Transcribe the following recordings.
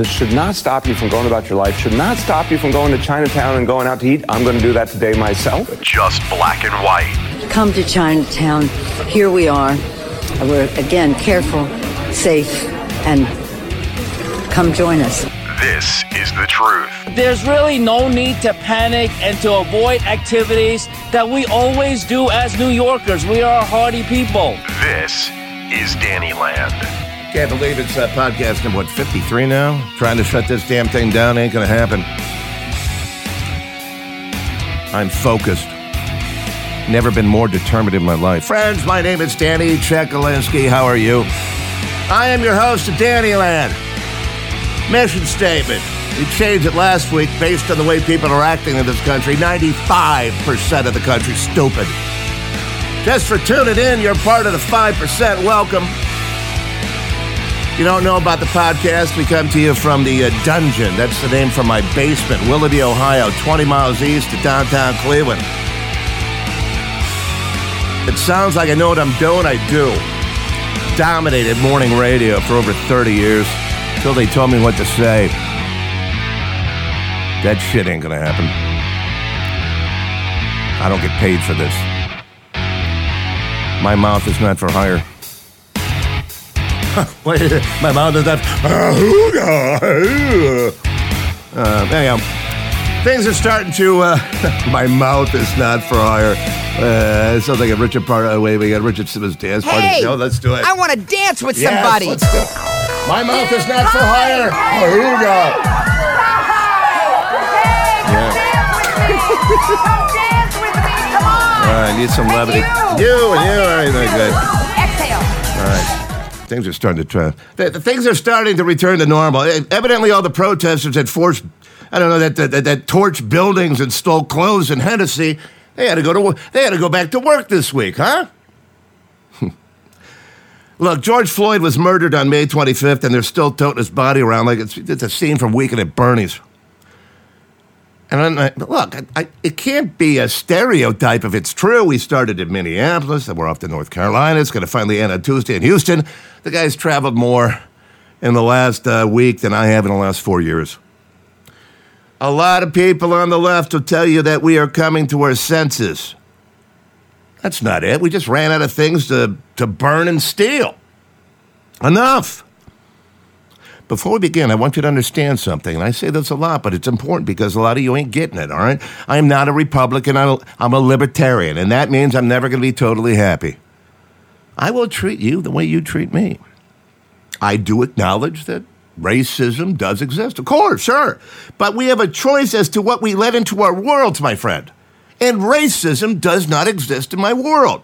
this should not stop you from going about your life, should not stop you from going to Chinatown and going out to eat. I'm going to do that today myself. Just black and white. Come to Chinatown. Here we are. We're, again, careful, safe, and come join us. This is the truth. There's really no need to panic and to avoid activities that we always do as New Yorkers. We are hardy people. This is Danny Land. Can't believe it's uh, podcast number, what, 53 now? Trying to shut this damn thing down ain't gonna happen. I'm focused. Never been more determined in my life. Friends, my name is Danny Czekalinski. How are you? I am your host of Danny Land. Mission statement. We changed it last week based on the way people are acting in this country. 95% of the country stupid. Just for tuning in, you're part of the 5%. Welcome. You don't know about the podcast? We come to you from the uh, dungeon. That's the name for my basement, Willoughby, Ohio, 20 miles east of downtown Cleveland. It sounds like I know what I'm doing. I do. Dominated morning radio for over 30 years until they told me what to say. That shit ain't gonna happen. I don't get paid for this. My mouth is not for hire. My mouth is not. Uh, anyhow, things are starting to. Uh, my mouth is not for hire. Uh, it sounds like a Richard part. Uh, wait, we got Richard Simmons dance party. Hey, No, let's do it. I want to dance with Yes, somebody. let's do it. My mouth is not for hire. Ahooga. All right, need some levity. You and you. All right, very good. Exhale. All right. Things are starting to try. Things are starting to return to normal. Evidently, all the protesters that forced, I don't know, that that, that, torched buildings and stole clothes in Hennessy, they had to go to they had to go back to work this week, huh? Look, George Floyd was murdered on May 25th, and they're still toting his body around like it's, it's a scene from Weekend at Bernie's. And I'm like, look, I, I, it can't be a stereotype if it's true. We started in Minneapolis, and we're off to North Carolina. It's going to finally end on Tuesday in Houston. The guy's traveled more in the last uh, week than I have in the last four years. A lot of people on the left will tell you that we are coming to our senses. That's not it. We just ran out of things to, to burn and steal. Enough. Before we begin, I want you to understand something. And I say this a lot, but it's important because a lot of you ain't getting it, all right? I am not a Republican, I'm a libertarian, and that means I'm never going to be totally happy. I will treat you the way you treat me. I do acknowledge that racism does exist. Of course, sure. But we have a choice as to what we let into our worlds, my friend. And racism does not exist in my world.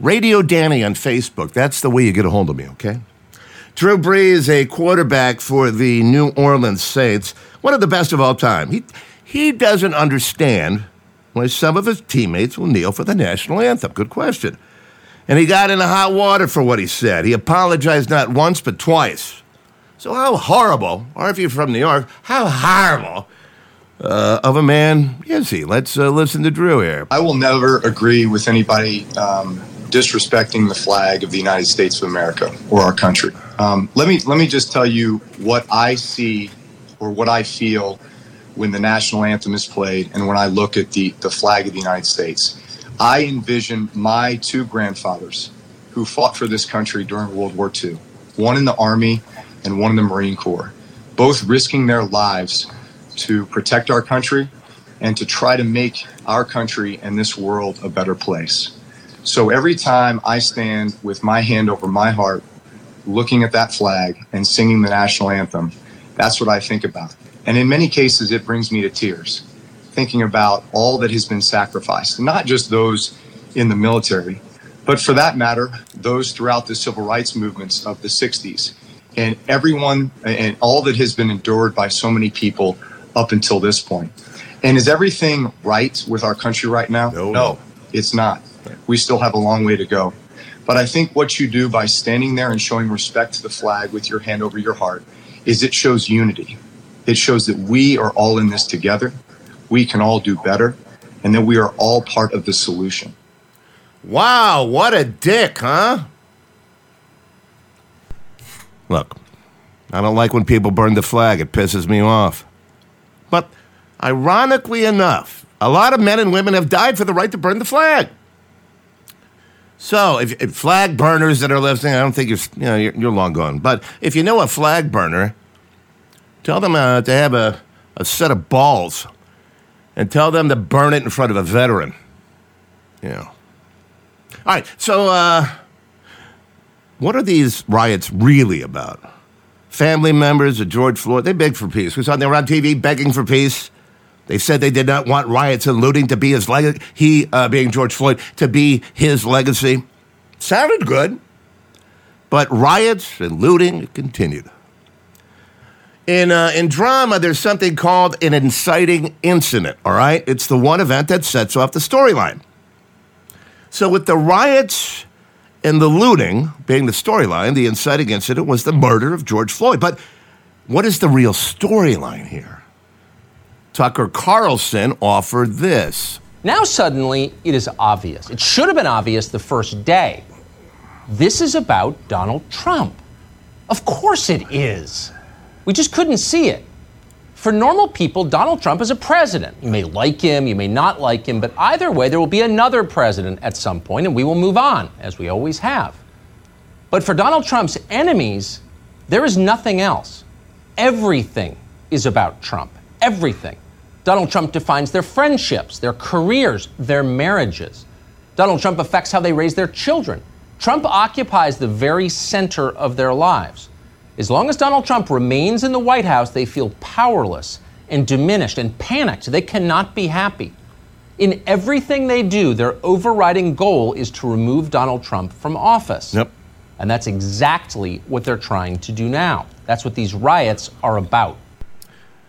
Radio Danny on Facebook. That's the way you get a hold of me, okay? Drew Brees, a quarterback for the New Orleans Saints, one of the best of all time. He, he doesn't understand why some of his teammates will kneel for the national anthem. Good question. And he got in into hot water for what he said. He apologized not once, but twice. So, how horrible, or if you're from New York, how horrible uh, of a man is he? Let's uh, listen to Drew here. I will never agree with anybody um, disrespecting the flag of the United States of America or our country. Um, let me let me just tell you what I see or what I feel when the national anthem is played and when I look at the, the flag of the United States. I envision my two grandfathers who fought for this country during World War II, one in the Army and one in the Marine Corps, both risking their lives to protect our country and to try to make our country and this world a better place. So every time I stand with my hand over my heart, looking at that flag and singing the national anthem, that's what I think about. And in many cases, it brings me to tears, thinking about all that has been sacrificed, not just those in the military, but for that matter, those throughout the civil rights movements of the 60s and everyone and all that has been endured by so many people up until this point. And is everything right with our country right now? No. it's not. We still have a long way to go. But I think what you do by standing there and showing respect to the flag with your hand over your heart is it shows unity. It shows that we are all in this together. We can all do better and that we are all part of the solution. Wow, what a dick, huh? Look, I don't like when people burn the flag. It pisses me off. But ironically enough, a lot of men and women have died for the right to burn the flag. So, if, if flag burners that are listening, I don't think you're, you know, you're, you're long gone. But if you know a flag burner, tell them uh, to have a, a set of balls and tell them to burn it in front of a veteran. Yeah. All right. So, uh, what are these riots really about? Family members of George Floyd, they begged for peace. We saw them on TV begging for peace. They said they did not want riots and looting to be his legacy. He, uh, being George Floyd, to be his legacy. Sounded good. But riots and looting continued. In, uh, in drama, there's something called an inciting incident, all right? It's the one event that sets off the storyline. So, with the riots and the looting being the storyline, the inciting incident was the murder of George Floyd. But what is the real storyline here? Tucker Carlson offered this. Now, suddenly, it is obvious. It should have been obvious the first day. This is about Donald Trump. Of course it is. We just couldn't see it. For normal people, Donald Trump is a president. You may like him, you may not like him, but either way, there will be another president at some point, and we will move on, as we always have. But for Donald Trump's enemies, there is nothing else. Everything is about Trump. Everything. Donald Trump defines their friendships, their careers, their marriages. Donald Trump affects how they raise their children. Trump occupies the very center of their lives. As long as Donald Trump remains in the White House, they feel powerless and diminished and panicked. They cannot be happy. In everything they do, their overriding goal is to remove Donald Trump from office. Yep. And that's exactly what they're trying to do now. That's what these riots are about.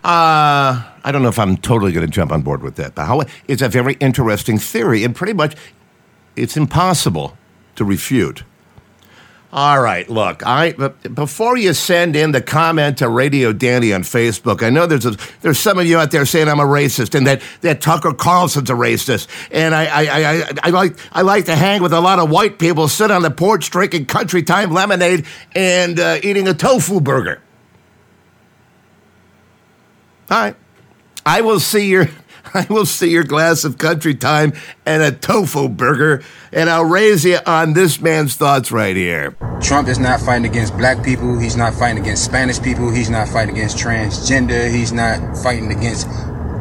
Uh, I don't know if I'm totally going to jump on board with that, but how, it's a very interesting theory, and pretty much it's impossible to refute. All right, look, I before you send in the comment to Radio Danny on Facebook, I know there's a, there's some of you out there saying I'm a racist and that, that Tucker Carlson's a racist, and I I, I, I like I like to hang with a lot of white people, sit on the porch drinking country time lemonade and uh, eating a tofu burger. All right, I will see your I will see your glass of country time and a tofu burger, and I'll raise you on this man's thoughts right here. Trump is not fighting against black people. He's not fighting against Spanish people. He's not fighting against transgender. He's not fighting against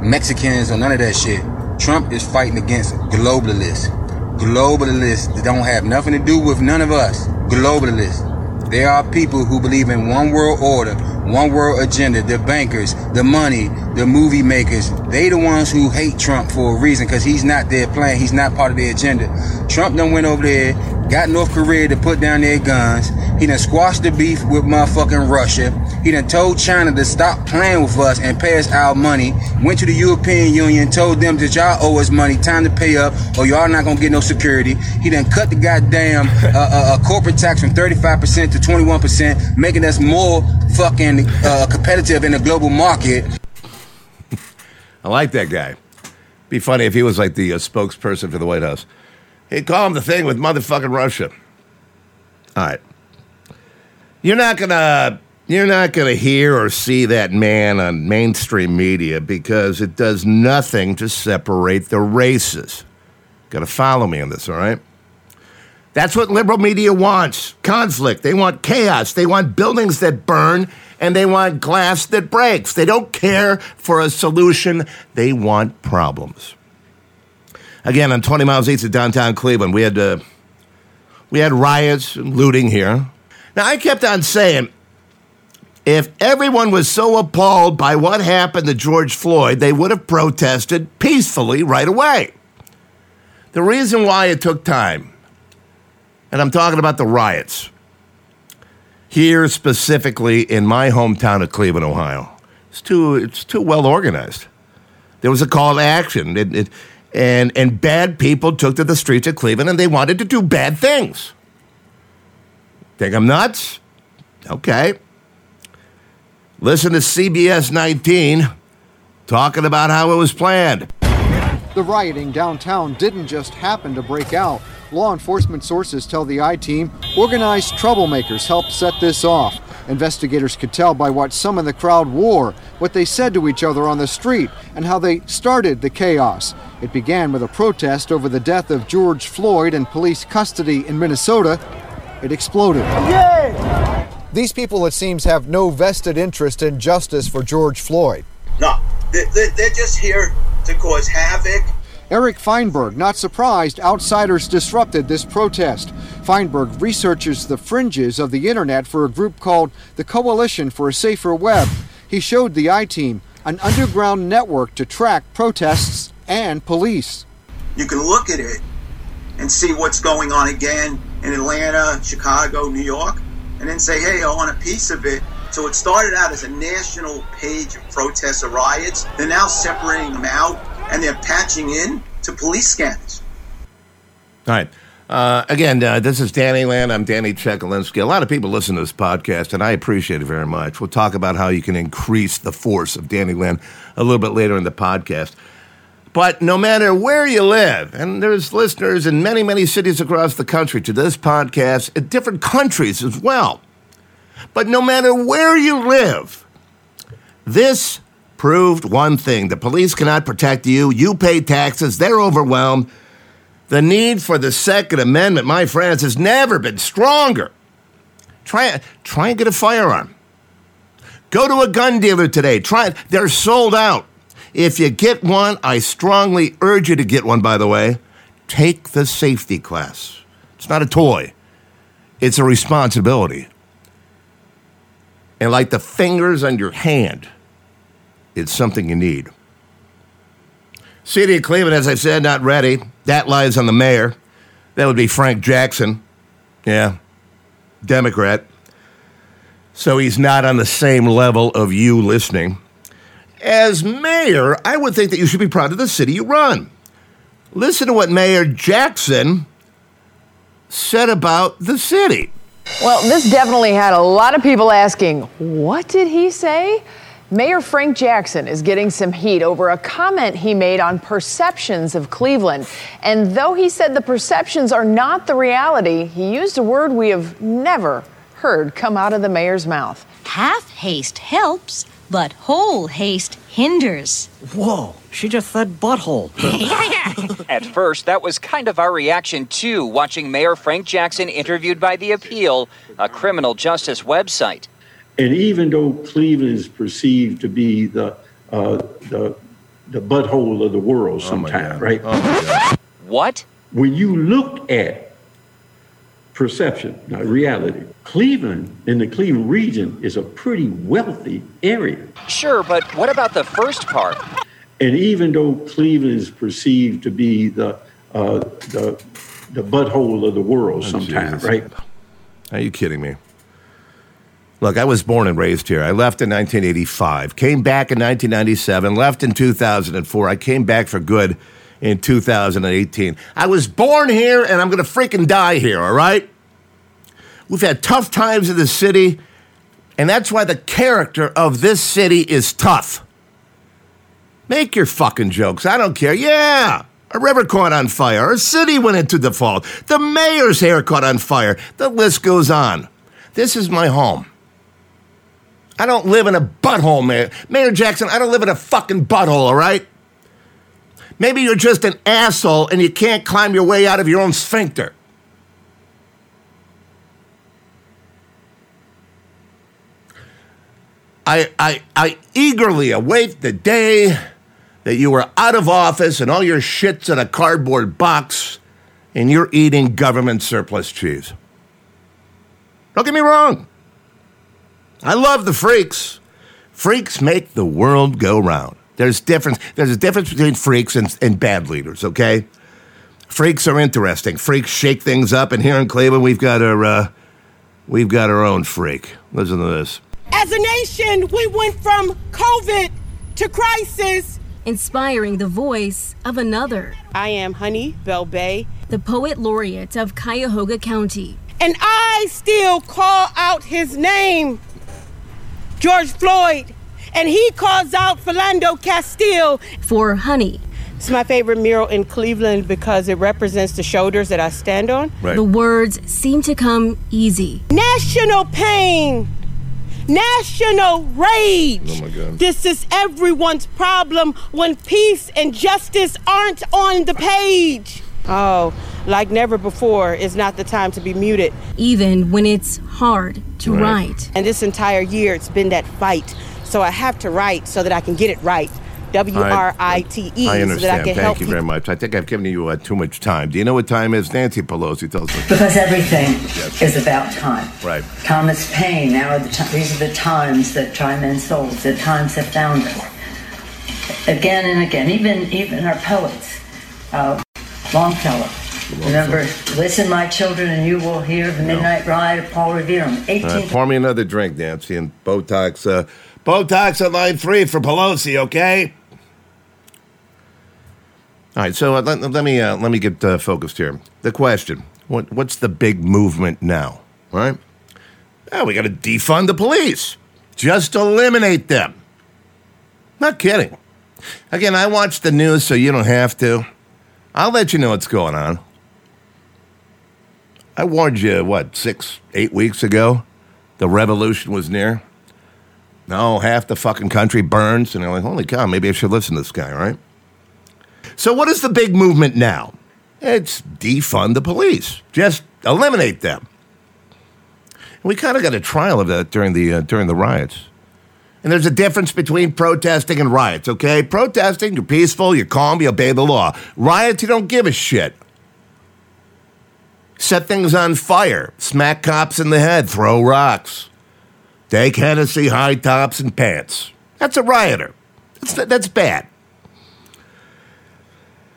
Mexicans or none of that shit. Trump is fighting against globalists. Globalists that don't have nothing to do with none of us. Globalists. There are people who believe in one world order, one world agenda, the bankers, the money, the movie makers. They the ones who hate Trump for a reason because he's not their plan. He's not part of their agenda. Trump done went over there, got North Korea to put down their guns. He done squashed the beef with motherfucking Russia. He done told China to stop playing with us and pay us our money. Went to the European Union, told them that y'all owe us money, time to pay up, or y'all not gonna get no security. He done cut the goddamn uh, uh, uh, corporate tax from 35% to 21%, making us more fucking uh, competitive in the global market. I like that guy. Be funny if he was like the uh, spokesperson for the White House. He'd call him the thing with motherfucking Russia. All right. You're not gonna you're not gonna hear or see that man on mainstream media because it does nothing to separate the races. Gotta follow me on this, all right? That's what liberal media wants conflict. They want chaos. They want buildings that burn and they want glass that breaks. They don't care for a solution, they want problems. Again, I'm 20 miles east of downtown Cleveland. We had, uh, we had riots and looting here. Now, I kept on saying, if everyone was so appalled by what happened to George Floyd, they would have protested peacefully right away. The reason why it took time, and I'm talking about the riots, here specifically in my hometown of Cleveland, Ohio, it's too, it's too well organized. There was a call to action, it, it, and, and bad people took to the streets of Cleveland and they wanted to do bad things. Think I'm nuts? Okay. Listen to CBS 19 talking about how it was planned. The rioting downtown didn't just happen to break out. Law enforcement sources tell the I team organized troublemakers helped set this off. Investigators could tell by what some in the crowd wore, what they said to each other on the street, and how they started the chaos. It began with a protest over the death of George Floyd in police custody in Minnesota. It exploded. These people, it seems, have no vested interest in justice for George Floyd. No, they- they- they're just here to cause havoc. Eric Feinberg, not surprised, outsiders disrupted this protest. Feinberg researches the fringes of the internet for a group called the Coalition for a Safer Web. He showed the I Team an underground network to track protests and police. You can look at it and see what's going on again in Atlanta, Chicago, New York, and then say, hey, I want a piece of it. So it started out as a national page of protests or riots. They're now separating them out and they're patching in to police scanners. All right. Uh, again, uh, this is Danny Land. I'm Danny Czekalinski. A lot of people listen to this podcast, and I appreciate it very much. We'll talk about how you can increase the force of Danny Land a little bit later in the podcast. But no matter where you live, and there's listeners in many, many cities across the country to this podcast, in different countries as well. But no matter where you live, this proved one thing the police cannot protect you. You pay taxes, they're overwhelmed. The need for the Second Amendment, my friends, has never been stronger. Try, try and get a firearm. Go to a gun dealer today. Try it. They're sold out. If you get one, I strongly urge you to get one, by the way. Take the safety class. It's not a toy, it's a responsibility. And like the fingers on your hand, it's something you need. City of Cleveland, as I said, not ready. That lies on the mayor. That would be Frank Jackson. Yeah, Democrat. So he's not on the same level of you listening. As mayor, I would think that you should be proud of the city you run. Listen to what Mayor Jackson said about the city. Well, this definitely had a lot of people asking, what did he say? Mayor Frank Jackson is getting some heat over a comment he made on perceptions of Cleveland. And though he said the perceptions are not the reality, he used a word we have never heard come out of the mayor's mouth. Half haste helps, but whole haste hinders. Whoa, she just said butthole. At first, that was kind of our reaction too, watching Mayor Frank Jackson interviewed by The Appeal, a criminal justice website. And even though Cleveland is perceived to be the uh, the the butthole of the world sometimes, right? What? When you look at perception, not reality, Cleveland in the Cleveland region is a pretty wealthy area. Sure, but what about the first part? And even though Cleveland is perceived to be the uh, the the butthole of the world sometimes, Jesus. right? Are you kidding me? Look, I was born and raised here. I left in 1985, came back in 1997, left in 2004. I came back for good in 2018. I was born here and I'm going to freaking die here, all right? We've had tough times in the city, and that's why the character of this city is tough. Make your fucking jokes. I don't care. Yeah. A river caught on fire. A city went into default. The mayor's hair caught on fire. The list goes on. This is my home. I don't live in a butthole, Mayor. Mayor Jackson, I don't live in a fucking butthole, all right? Maybe you're just an asshole and you can't climb your way out of your own sphincter. I, I, I eagerly await the day that you are out of office and all your shit's in a cardboard box and you're eating government surplus cheese. Don't get me wrong. I love the freaks. Freaks make the world go round. There's difference. There's a difference between freaks and, and bad leaders. Okay, freaks are interesting. Freaks shake things up, and here in Cleveland, we've got our uh, we've got our own freak. Listen to this. As a nation, we went from COVID to crisis. Inspiring the voice of another. I am Honey Bell Bay, the poet laureate of Cuyahoga County. And I still call out his name, George Floyd. And he calls out Philando Castile. For Honey. It's my favorite mural in Cleveland because it represents the shoulders that I stand on. Right. The words seem to come easy. National pain national rage. Oh my God. This is everyone's problem when peace and justice aren't on the page. Oh, like never before is not the time to be muted. Even when it's hard to Right. write. And this entire year, it's been that fight. So I have to write so that I can get it right. W R I T E. I So that I understand. can Thank you people. very much. I think I've given you uh, too much time. Do you know what time is? Nancy Pelosi tells us. Because everything Yes. is about time. Right. Thomas Paine, now are the ti- these are the times that try men's souls, the times have found us. Again and again, even even our poets, uh, Longfellow. Remember, listen, my children, and you will hear the Midnight Ride of Paul Revere. All right, 18 pour me another drink, Nancy, and Botox. Uh, Botox at line three for Pelosi, okay? All right, so uh, let, let me uh, let me get uh, focused here. The question: what, What's the big movement now? Right? Oh, we got to defund the police. Just eliminate them. Not kidding. Again, I watch the news, so you don't have to. I'll let you know what's going on. I warned you, what, six, eight weeks ago? The revolution was near. No, half the fucking country burns. And they're like, holy cow, maybe I should listen to this guy, right? So, what is the big movement now? It's defund the police, just eliminate them. And we kind of got a trial of that during the, uh, during the riots. And there's a difference between protesting and riots, okay? Protesting, you're peaceful, you're calm, you obey the law. Riots, you don't give a shit. Set things on fire, smack cops in the head, throw rocks, take Hennessy high tops and pants. That's a rioter. That's, that's bad.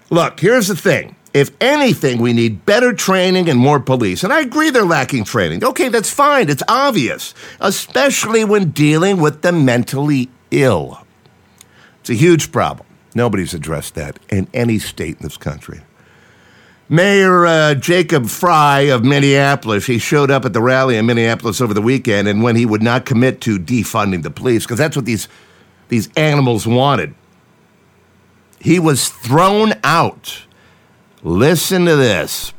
Look, here's the thing. If anything, we need better training and more police. And I agree they're lacking training. Okay, that's fine. It's obvious, especially when dealing with the mentally ill. It's a huge problem. Nobody's addressed that in any state in this country. Mayor uh, Jacob Frey of Minneapolis, he showed up at the rally in Minneapolis over the weekend, and when he would not commit to defunding the police, because that's what these, these animals wanted, he was thrown out. Listen to this.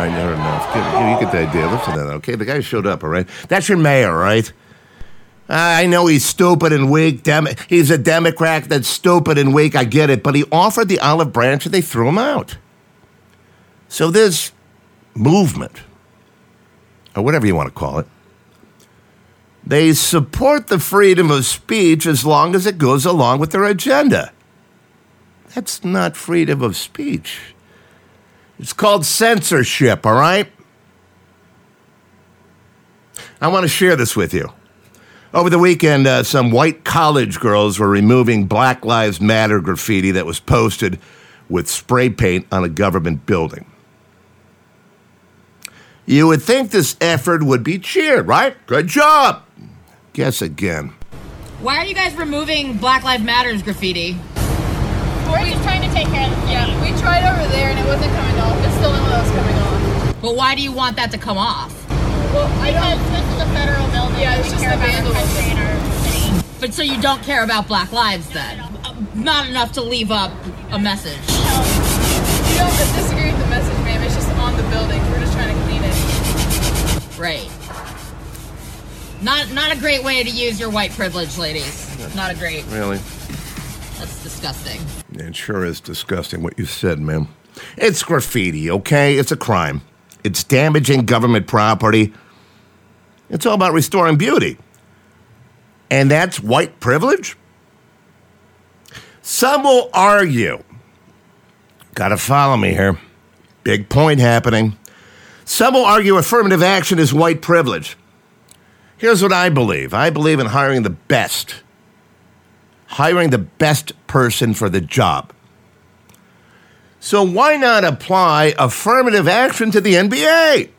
I Get, you get the idea. Listen to that, okay? The guy showed up, all right? That's your mayor, right? I know he's stupid and weak. Dem- he's a Democrat that's stupid and weak. I get it. But he offered the olive branch and they threw him out. So this movement, or whatever you want to call it, they support the freedom of speech as long as it goes along with their agenda. That's not freedom of speech. It's called censorship, all right? I want to share this with you. Over the weekend, uh, some white college girls were removing Black Lives Matter graffiti that was posted with spray paint on a government building. You would think this effort would be cheered, right? Good job. Guess again. Why are you guys removing Black Lives Matters graffiti? We're just trying to take care of the Yeah, we tried over there and it wasn't coming off. It's still the one that was coming off. But why do you want that to come off? Well, because this is a federal building. Yeah, it's We just care a about our country in our city. But so you don't care about Black Lives then? Uh, Not enough to leave up a message. We don't disagree with the message, ma'am. It's just on the building. We're just trying to clean it. Right. Not not a great way to use your white privilege, ladies. Not a great. Really? That's disgusting. It sure is disgusting what you said, ma'am. It's graffiti, okay? It's a crime. It's damaging government property. It's all about restoring beauty. And that's white privilege? Some will argue. Gotta follow me here. Big point happening. Some will argue affirmative action is white privilege. Here's what I believe I believe in hiring the best hiring the best person for the job. So why not apply affirmative action to the NBA?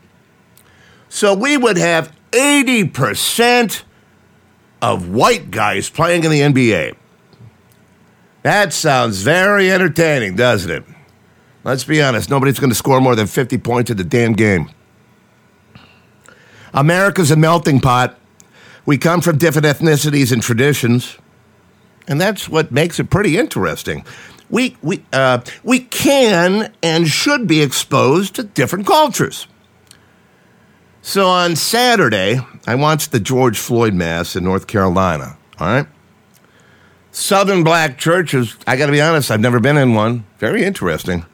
So we would have 80% of white guys playing in the NBA. That sounds very entertaining, doesn't it? Let's be honest, nobody's going to score more than 50 points in the damn game. America's a melting pot. We come from different ethnicities and traditions. And that's what makes it pretty interesting. We we uh, we can and should be exposed to different cultures. So on Saturday, I watched the George Floyd Mass in North Carolina. All right. Southern black churches, I got to be honest, I've never been in one. Very interesting.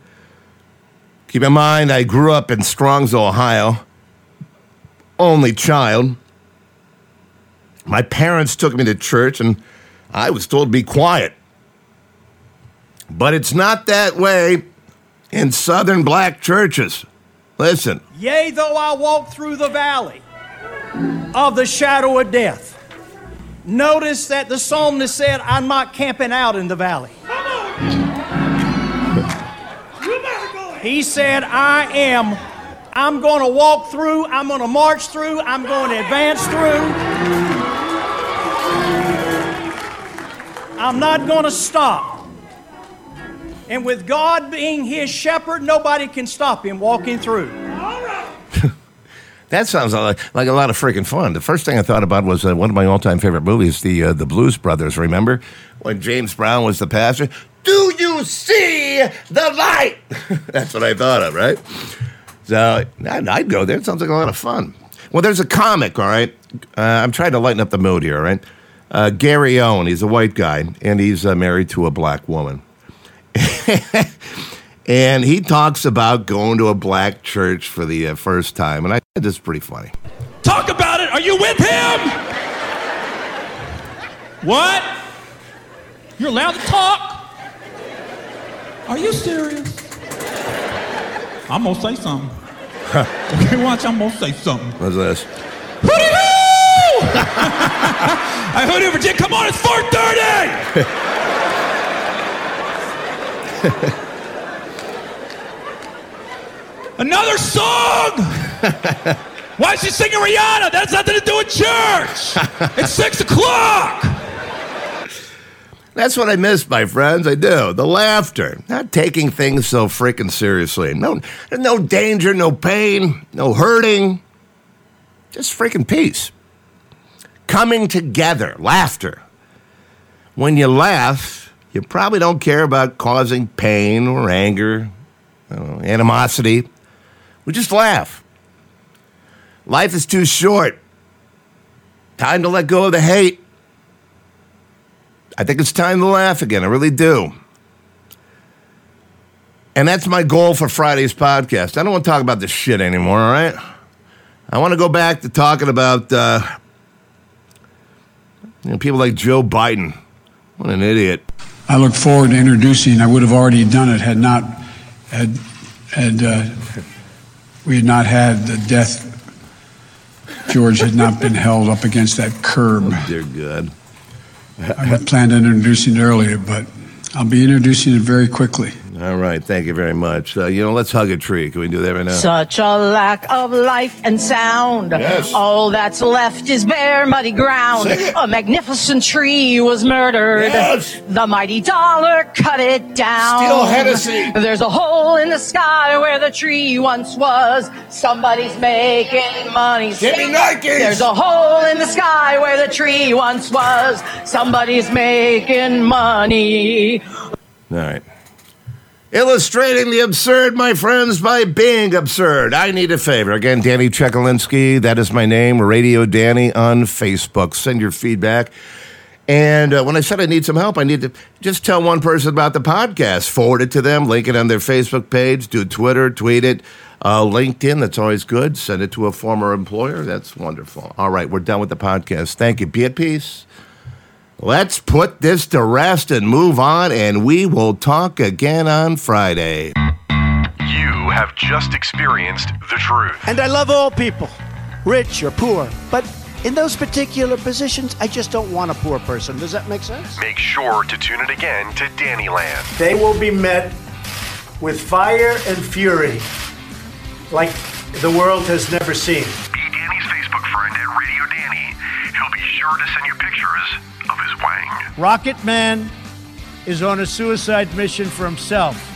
Keep in mind, I grew up in Strongsville, Ohio, only child. My parents took me to church, and I was told to be quiet. But it's not that way in Southern black churches. Listen. Yea, though I walk through the valley of the shadow of death. Notice that the psalmist said, I'm not camping out in the valley. He said, I am. I'm going to walk through, I'm going to march through, I'm going to advance through. I'm not going to stop. And with God being his shepherd, nobody can stop him walking through. That sounds like, like a lot of freaking fun. The first thing I thought about was uh, one of my all-time favorite movies, the uh, the Blues Brothers. Remember when James Brown was the pastor? Do you see the light? That's what I thought of, right? So I'd, I'd go there. It sounds like a lot of fun. Well, there's a comic, all right. Uh, I'm trying to lighten up the mood here, all right. Uh, Gary Owen, he's a white guy, and he's uh, married to a black woman. and he talks about going to a black church for the uh, first time, and I think this is pretty funny. Talk about it. Are you with him? What? You're allowed to talk? Are you serious? I'm gonna say something. okay, watch. I'm gonna say something. What's this? Hootie hoo! I heard it, Virginia. Come on, it's 4:30. Another song! Why is she singing Rihanna? That has nothing to do with church. It's six o'clock. That's what I miss, my friends. I do. The laughter. Not taking things so freaking seriously. No, no danger, no pain, no hurting. Just freaking peace. Coming together. Laughter. When you laugh, you probably don't care about causing pain or anger, know, animosity. We just laugh. Life is too short. Time to let go of the hate. I think it's time to laugh again. I really do. And that's my goal for Friday's podcast. I don't want to talk about this shit anymore, all right? I want to go back to talking about uh, you know, people like Joe Biden. What an idiot. I look forward to introducing. I would have already done it had not had had uh, we had not had the death. George had not been held up against that curb. Oh, dear God. I had planned on introducing it earlier, but I'll be introducing it very quickly. All right, thank you very much. Uh, you know, let's hug a tree. Can we do that right now? Such a lack of life and sound. Yes. All that's left is bare, muddy ground. A magnificent tree was murdered. Yes. The mighty dollar cut it down. Still Hennessy. There's a hole in the sky where the tree once was. Somebody's making money. Give me Nikes. There's a hole in the sky where the tree once was. Somebody's making money. All right. Illustrating the absurd, my friends, by being absurd. I need a favor. Again, Danny Czekalinski, that is my name, Radio Danny on Facebook. Send your feedback. And uh, when I said I need some help, I need to just tell one person about the podcast, forward it to them, link it on their Facebook page, do Twitter, tweet it, uh, LinkedIn. That's always good. Send it to a former employer. That's wonderful. All right, we're done with the podcast. Thank you. Be at peace. Let's put this to rest and move on, and we will talk again on Friday. You have just experienced the truth. And I love all people, rich or poor. But in those particular positions, I just don't want a poor person. Does that make sense? Make sure to tune in again to Dannyland. They will be met with fire and fury like the world has never seen. Be Danny's Facebook friend at Radio Danny. He'll be sure to send you pictures of his wang. Rocket Man is on a suicide mission for himself.